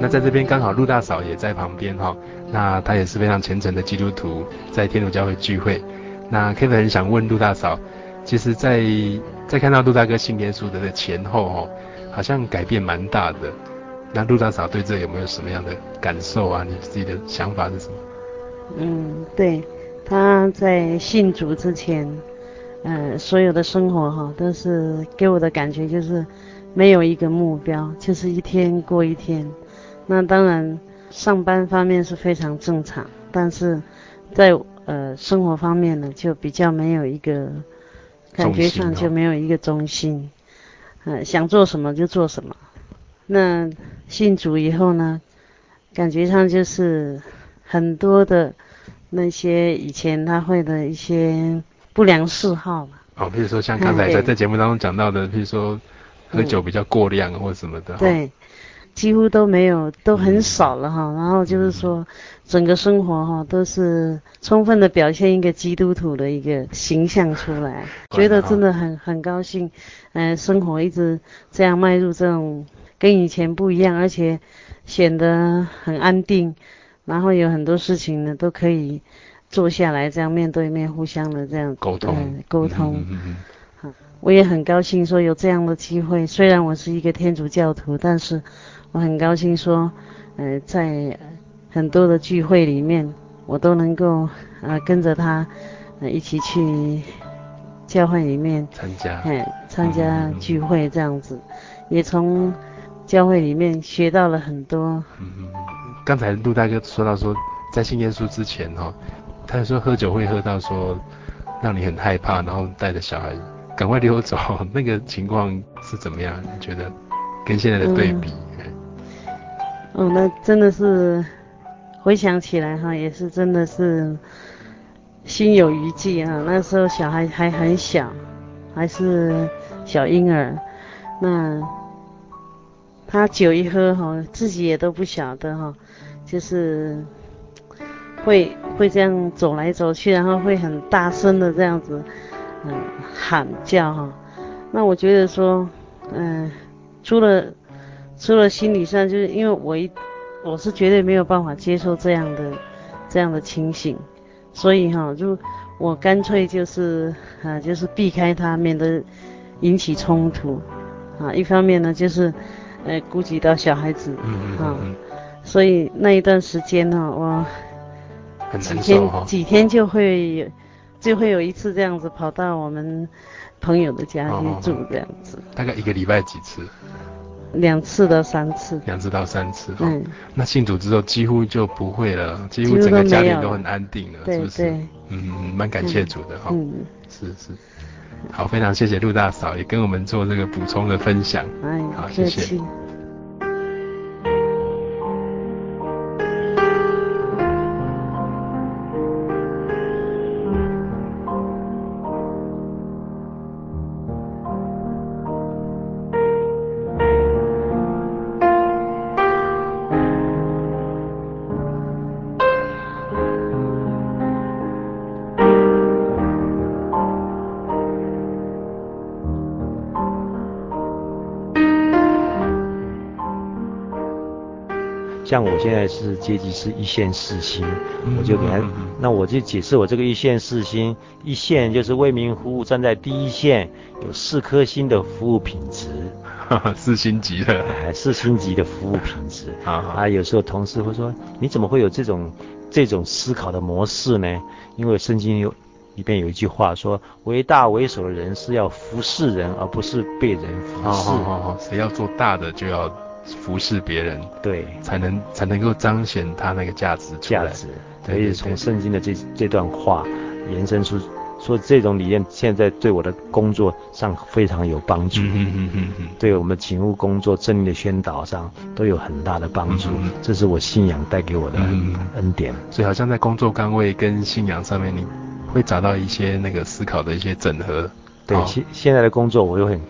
那在这边刚好陆大嫂也在旁边哈，那她也是非常虔诚的基督徒，在天主教会聚会。那 Kevin 很想问陆大嫂，其实在，在看到陆大哥信耶稣的前后哦，好像改变蛮大的。那陆大嫂对这有没有什么样的感受啊？你自己的想法是什么？嗯，对，他在信主之前，呃，所有的生活哈，都是给我的感觉就是没有一个目标，就是一天过一天。那当然，上班方面是非常正常，但是在呃生活方面呢，就比较没有一个感觉上就没有一个中心，呃，想做什么就做什么。那信主以后呢，感觉上就是很多的那些以前他会的一些不良嗜好嘛。哦，比如说像刚才在在节目当中讲到的，比如说喝酒比较过量或什么的。对。几乎都没有，都很少了哈。然后就是说，整个生活哈都是充分的表现一个基督徒的一个形象出来，觉得真的很很高兴。嗯、呃，生活一直这样迈入这种跟以前不一样，而且显得很安定。然后有很多事情呢都可以坐下来这样面对面互相的这样沟通、呃、沟通。嗯嗯嗯好，我也很高兴说有这样的机会。虽然我是一个天主教徒，但是我很高兴说，呃，在很多的聚会里面，我都能够呃跟着他，呃一起去教会里面参加，哎，参加聚会这样子，嗯、也从教会里面学到了很多。嗯嗯。刚才陆大哥说到说，在信耶稣之前哈、哦，他说喝酒会喝到说让你很害怕，然后带着小孩。赶快溜走，那个情况是怎么样？你觉得跟现在的对比？嗯，哦，那真的是回想起来哈，也是真的是心有余悸哈。那时候小孩还很小，还是小婴儿，那他酒一喝哈，自己也都不晓得哈，就是会会这样走来走去，然后会很大声的这样子。嗯，喊叫哈，那我觉得说，嗯，除了除了心理上，就是因为我一我是绝对没有办法接受这样的这样的情形，所以哈，就我干脆就是啊，就是避开他，免得引起冲突啊。一方面呢，就是呃顾及到小孩子，嗯嗯嗯，嗯，所以那一段时间呢，我几天几天就会。就会有一次这样子跑到我们朋友的家去住这样子，大概一个礼拜几次？两次到三次。两次到三次。嗯。那信主之后几乎就不会了，几乎整个家庭都很安定了，是不是？嗯，蛮感谢主的哈。嗯。是是。好，非常谢谢陆大嫂也跟我们做这个补充的分享。哎，好，谢谢。像我现在是阶级是一线四星，我就给他，那我就解释我这个一线四星，一线就是为民服务，站在第一线，有四颗星的服务品质，四星级的，哎，四星级的服务品质。啊，有时候同事会说，你怎么会有这种这种思考的模式呢？因为圣经有里边有一句话说，为大为首的人是要服侍人，而不是被人服侍。哦哦哦，谁要做大的就要。服侍别人，对，才能才能够彰显他那个价值价值。可以从圣经的这这段话延伸出，说这种理念现在对我的工作上非常有帮助。嗯嗯嗯嗯，对我们警务工作、真理的宣导上都有很大的帮助。这是我信仰带给我的恩典。嗯。所以好像在工作岗位跟信仰上面，你会找到一些那个思考的一些整合。对，现现在的工作我又很。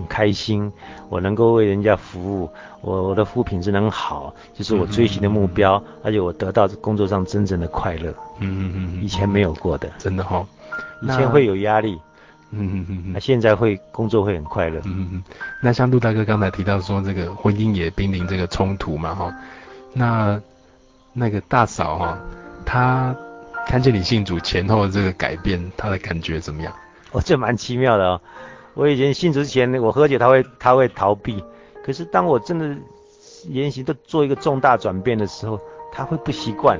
很开心，我能够为人家服务，我我的服务品质能好，就是我追寻的目标，嗯、而且我得到工作上真正的快乐。嗯嗯嗯，以前没有过的，真的哈、哦，以前会有压力。嗯嗯嗯嗯，那现在会工作会很快乐。嗯嗯，那像陆大哥刚才提到说这个婚姻也濒临这个冲突嘛哈，那那个大嫂哈，她看见你信主前后的这个改变，她的感觉怎么样？哦，这蛮奇妙的哦。我以前信主之前，我喝酒他会他会逃避，可是当我真的言行都做一个重大转变的时候，他会不习惯，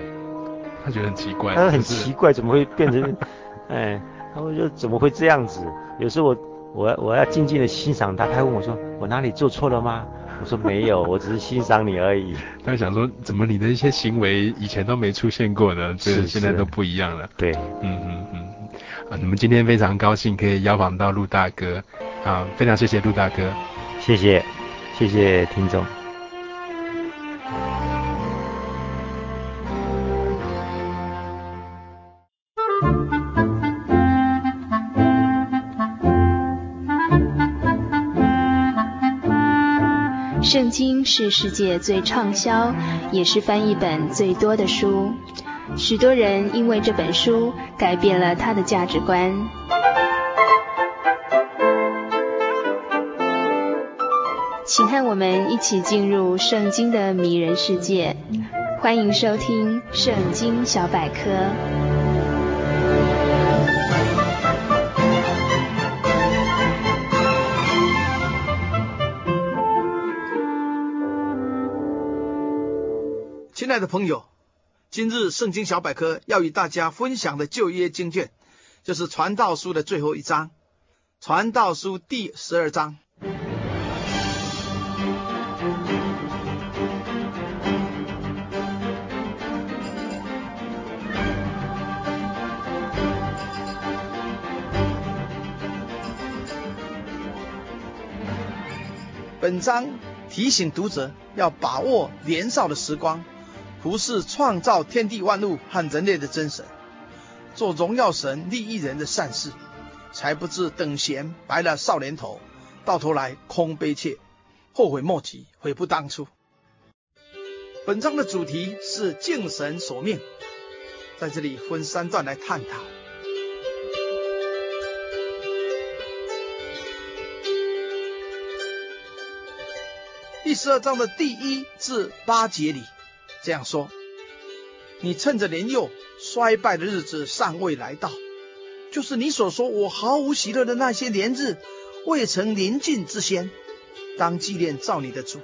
他觉得很奇怪，他很奇怪怎么会变成，哎，他会说怎么会这样子？有时候我我我要静静的欣赏他，他问我说我哪里做错了吗？我说没有，我只是欣赏你而已。他想说怎么你的一些行为以前都没出现过呢？是现在都不一样了。对，嗯嗯嗯。啊，你们今天非常高兴可以邀访到陆大哥，啊，非常谢谢陆大哥，谢谢，谢谢听众。圣经是世界最畅销，也是翻译本最多的书。许多人因为这本书改变了他的价值观。请和我们一起进入圣经的迷人世界。欢迎收听《圣经小百科》。亲爱的朋友，今日圣经小百科要与大家分享的旧约经卷，就是传道书的最后一章，传道书第十二章。本章提醒读者要把握年少的时光。服侍创造天地万物和人类的真神，做荣耀神利益人的善事，才不至等闲白了少年头，到头来空悲切，后悔莫及，悔不当初。本章的主题是敬神所命，在这里分三段来探讨。第十二章的第一至八节里。这样说，你趁着年幼衰败的日子尚未来到，就是你所说我毫无喜乐的那些年日未曾临近之先，当纪念造你的主。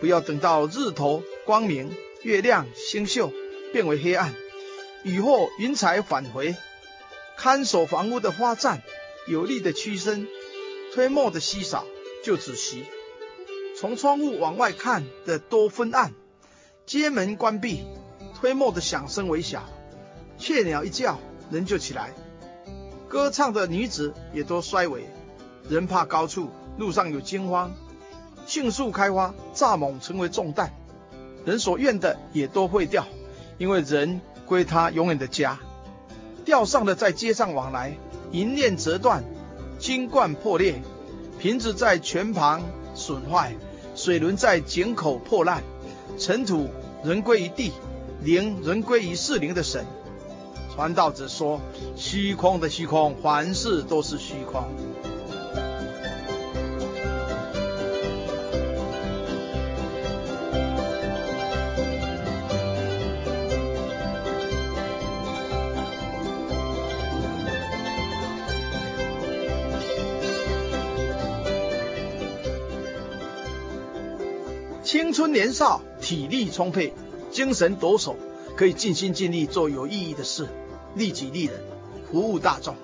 不要等到日头光明，月亮星宿变为黑暗，雨后云彩返回，看守房屋的花绽有力的屈伸，推磨的稀少就止息，从窗户往外看的多昏暗。街门关闭，推磨的响声微小，雀鸟一叫，人就起来。歌唱的女子也都衰微，人怕高处，路上有惊慌。杏树开花，蚱蜢成为重担，人所愿的也都会掉，因为人归他永远的家。钓上的在街上往来，银链折断，金冠破裂，瓶子在泉旁损坏，水轮在井口破烂。尘土仍归于地，灵仍归于赐灵的神。传道者说：虚空的虚空，凡事都是虚空。青春年少。体力充沛，精神抖擞，可以尽心尽力做有意义的事，利己利人，服务大众。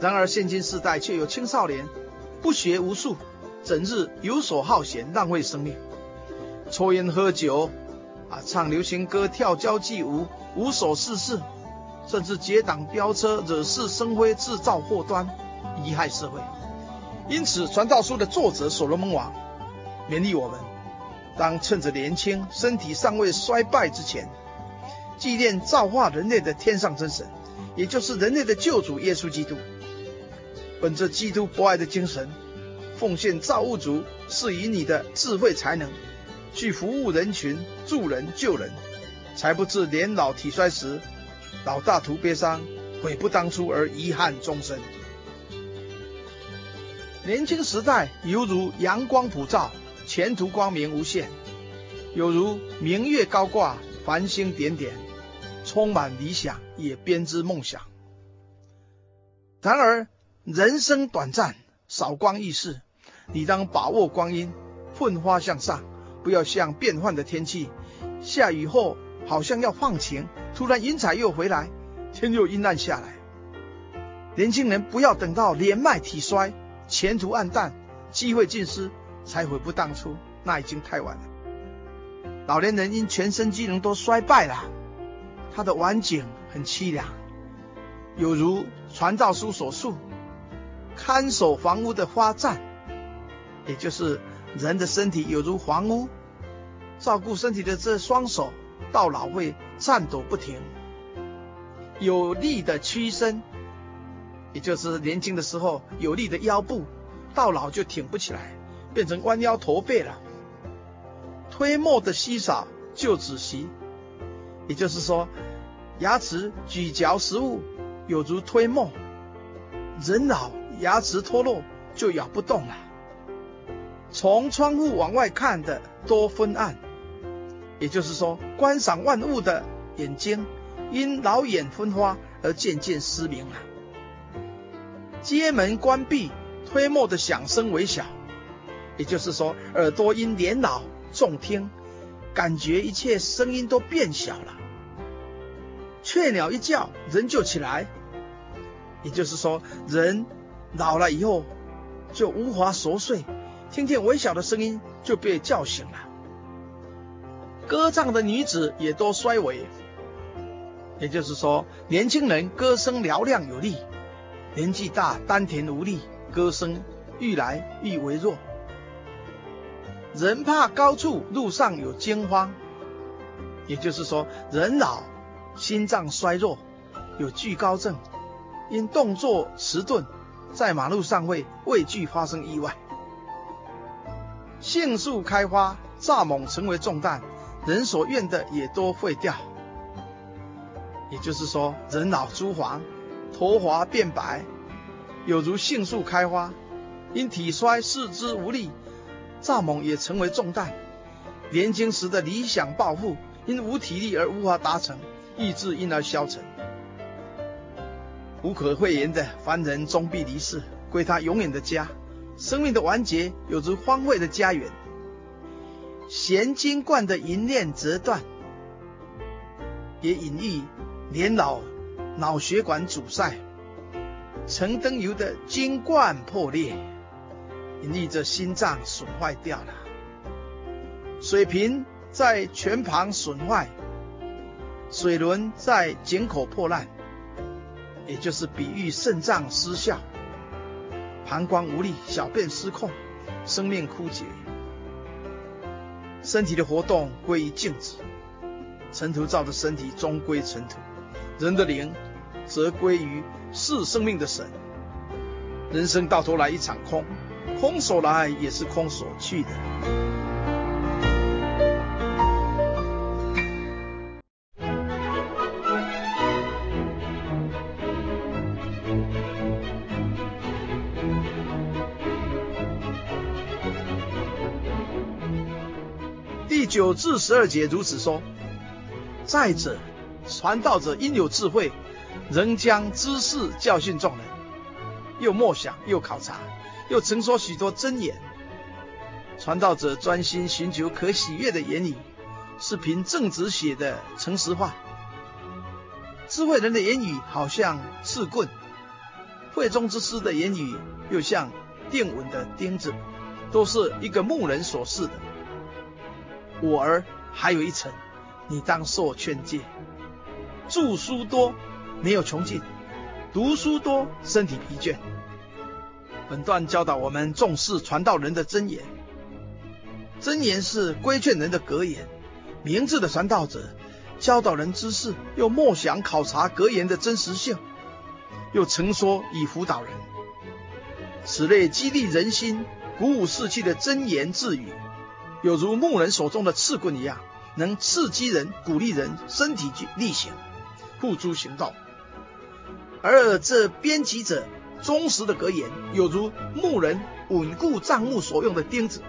然而现今世代却有青少年不学无术，整日游手好闲，浪费生命，抽烟喝酒，啊，唱流行歌，跳交际舞，无所事事，甚至结党飙车，惹是生非，制造祸端，贻害社会。因此，传道书的作者所罗门王勉励我们。当趁着年轻，身体尚未衰败之前，纪念造化人类的天上真神，也就是人类的救主耶稣基督。本着基督博爱的精神，奉献造物主赐予你的智慧才能，去服务人群，助人救人，才不至年老体衰时，老大徒悲伤，悔不当初而遗憾终生。年轻时代犹如阳光普照。前途光明无限，有如明月高挂，繁星点点，充满理想，也编织梦想。然而人生短暂，韶光易逝，你当把握光阴，奋发向上，不要像变幻的天气，下雨后好像要放晴，突然云彩又回来，天又阴暗下来。年轻人不要等到年迈体衰，前途黯淡，机会尽失。才悔不当初，那已经太晚了。老年人因全身机能都衰败了，他的晚景很凄凉，有如传道书所述，看守房屋的花颤，也就是人的身体有如房屋，照顾身体的这双手到老会颤抖不停，有力的屈伸，也就是年轻的时候有力的腰部，到老就挺不起来。变成弯腰驼背了。推磨的稀少就止息，也就是说，牙齿咀嚼食物有如推磨，人老牙齿脱落就咬不动了。从窗户往外看的多昏暗，也就是说，观赏万物的眼睛因老眼昏花而渐渐失明了。街门关闭，推磨的响声微小，也就是说，耳朵因年老重听，感觉一切声音都变小了。雀鸟一叫，人就起来，也就是说，人老了以后就无法熟睡。听见微小的声音就被叫醒了。歌唱的女子也都衰微，也就是说，年轻人歌声嘹亮有力，年纪大丹田无力，歌声愈来愈微弱。人怕高处，路上有惊慌，也就是说，人老心脏衰弱，有惧高症，因动作迟钝，在马路上会畏惧发生意外。杏树开花，蚱蜢成为重担，人所愿的也都会掉。也就是说，人老珠黄，头发变白，有如杏树开花，因体衰四肢无力，蚱蜢也成为重担。年轻时的理想抱负，因无体力而无法达成，意志因而消沉。无可讳言的凡人终必离世，归他永远的家。生命的完结有着荒废的家园，弦金冠的银链折断，也隐喻年老脑血管阻塞；陈灯油的金冠破裂，隐喻着心脏损坏掉了；水瓶在泉旁损坏，水轮在井口破烂，也就是比喻肾脏失效。膀胱无力，小便失控，生命枯竭，身体的活动归于静止。尘土造的身体终归尘土，人的灵则归于是生命的神。人生到头来一场空，空手来也是空手去的。第九至十二节如此说。再者，传道者应有智慧，仍将知识教训众人，又默想，又考察，又曾说许多真言。传道者专心寻求可喜悦的言语，是凭正直写的诚实话。智慧人的言语好像刺棍，慧中之师的言语又像电稳的钉子，都是一个牧人所示的。我儿还有一层，你当受劝诫。著书多，没有穷尽；读书多，身体疲倦。本段教导我们重视传道人的真言。真言是规劝人的格言。明智的传道者教导人知识，又默想考察格言的真实性，又曾说以辅导人。此类激励人心、鼓舞士气的真言智语。有如牧人手中的刺棍一样，能刺激人、鼓励人身体力行、付诸行动。而这编辑者忠实的格言，有如牧人稳固帐幕所用的钉子，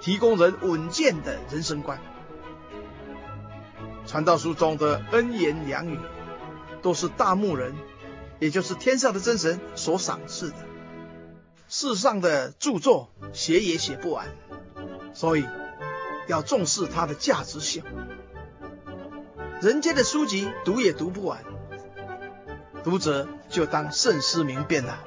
提供人稳健的人生观。传道书中的恩言良语，都是大牧人，也就是天上的真神所赏赐的。世上的著作写也写不完。所以，要重视它的价值性。人间的书籍读也读不完，读者就当慎思明辨了。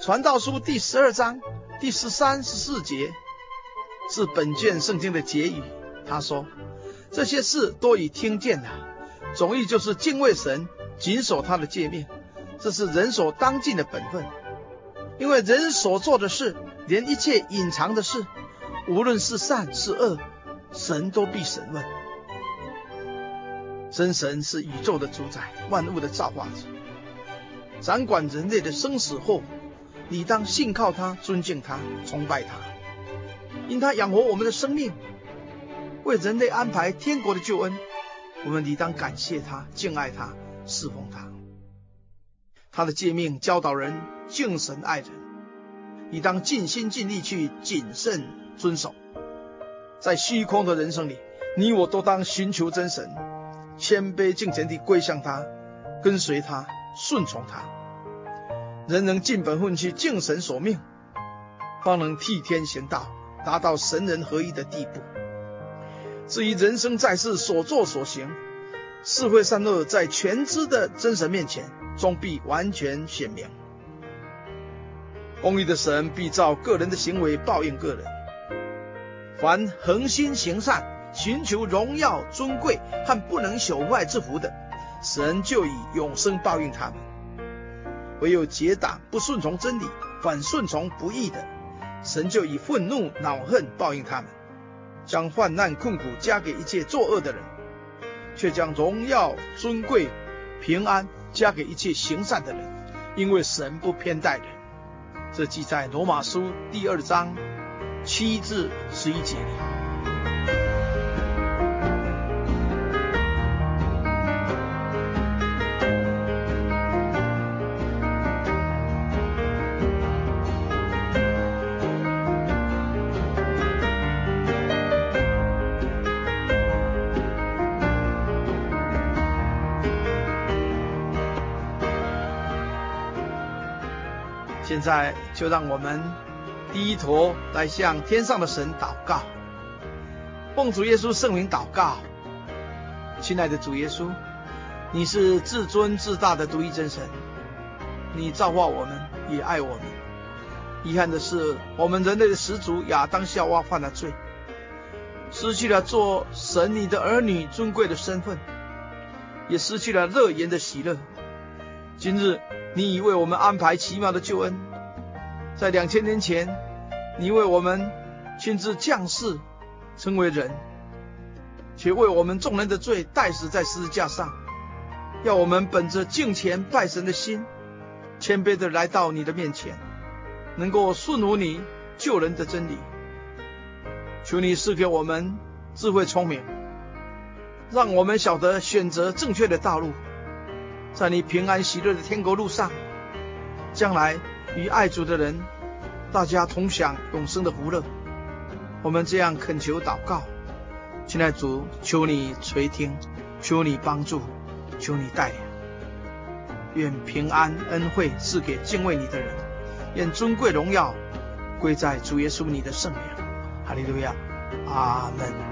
传道书第十二章第十三、十四节是本卷圣经的结语。他说：“这些事都已听见了，总意就是敬畏神，谨守他的诫命，这是人所当尽的本分。因为人所做的事，连一切隐藏的事，无论是善是恶，神都必审问。真神是宇宙的主宰，万物的造化者，掌管人类的生死后，你当信靠他，尊敬他，崇拜他，因他养活我们的生命，为人类安排天国的救恩，我们理当感谢他，敬爱他，侍奉他。他的诫命教导人敬神爱人，你当尽心尽力去谨慎遵守。在虚空的人生里，你我都当寻求真神。谦卑敬虔地归向他，跟随他，顺从他。人能尽本分去敬神所命，方能替天行道，达到神人合一的地步。至于人生在世所作所行，是非善恶，在全知的真神面前，终必完全显明。公义的神必照个人的行为报应个人。凡恒心行善，寻求荣耀尊贵和不能朽坏之福的，神就以永生报应他们；唯有结党不顺从真理，反顺从不义的，神就以愤怒恼恨报应他们，将患难困苦加给一切作恶的人，却将荣耀尊贵平安加给一切行善的人，因为神不偏待人。这记在罗马书第二章七至十一节里。现在就让我们低头来向天上的神祷告，奉主耶稣圣名祷告。亲爱的主耶稣，你是至尊至大的独一真神，你造化我们，也爱我们。遗憾的是，我们人类的始祖亚当夏娃犯了罪，失去了做神你的儿女尊贵的身份，也失去了乐园的喜乐。今日，你已为我们安排奇妙的救恩，在两千年前，你为我们亲自降世，成为人，且为我们众人的罪代死在十字架上，要我们本着敬虔拜神的心，谦卑的来到你的面前，能够顺服你救人的真理。求你赐给我们智慧聪明，让我们晓得选择正确的道路。在你平安喜乐的天国路上，将来与爱主的人，大家同享永生的福乐。我们这样恳求祷告，亲爱的主，求你垂听，求你帮助，求你带领。愿平安恩惠赐给敬畏你的人，愿尊贵荣耀归在主耶稣你的圣名。哈利路亚，阿门。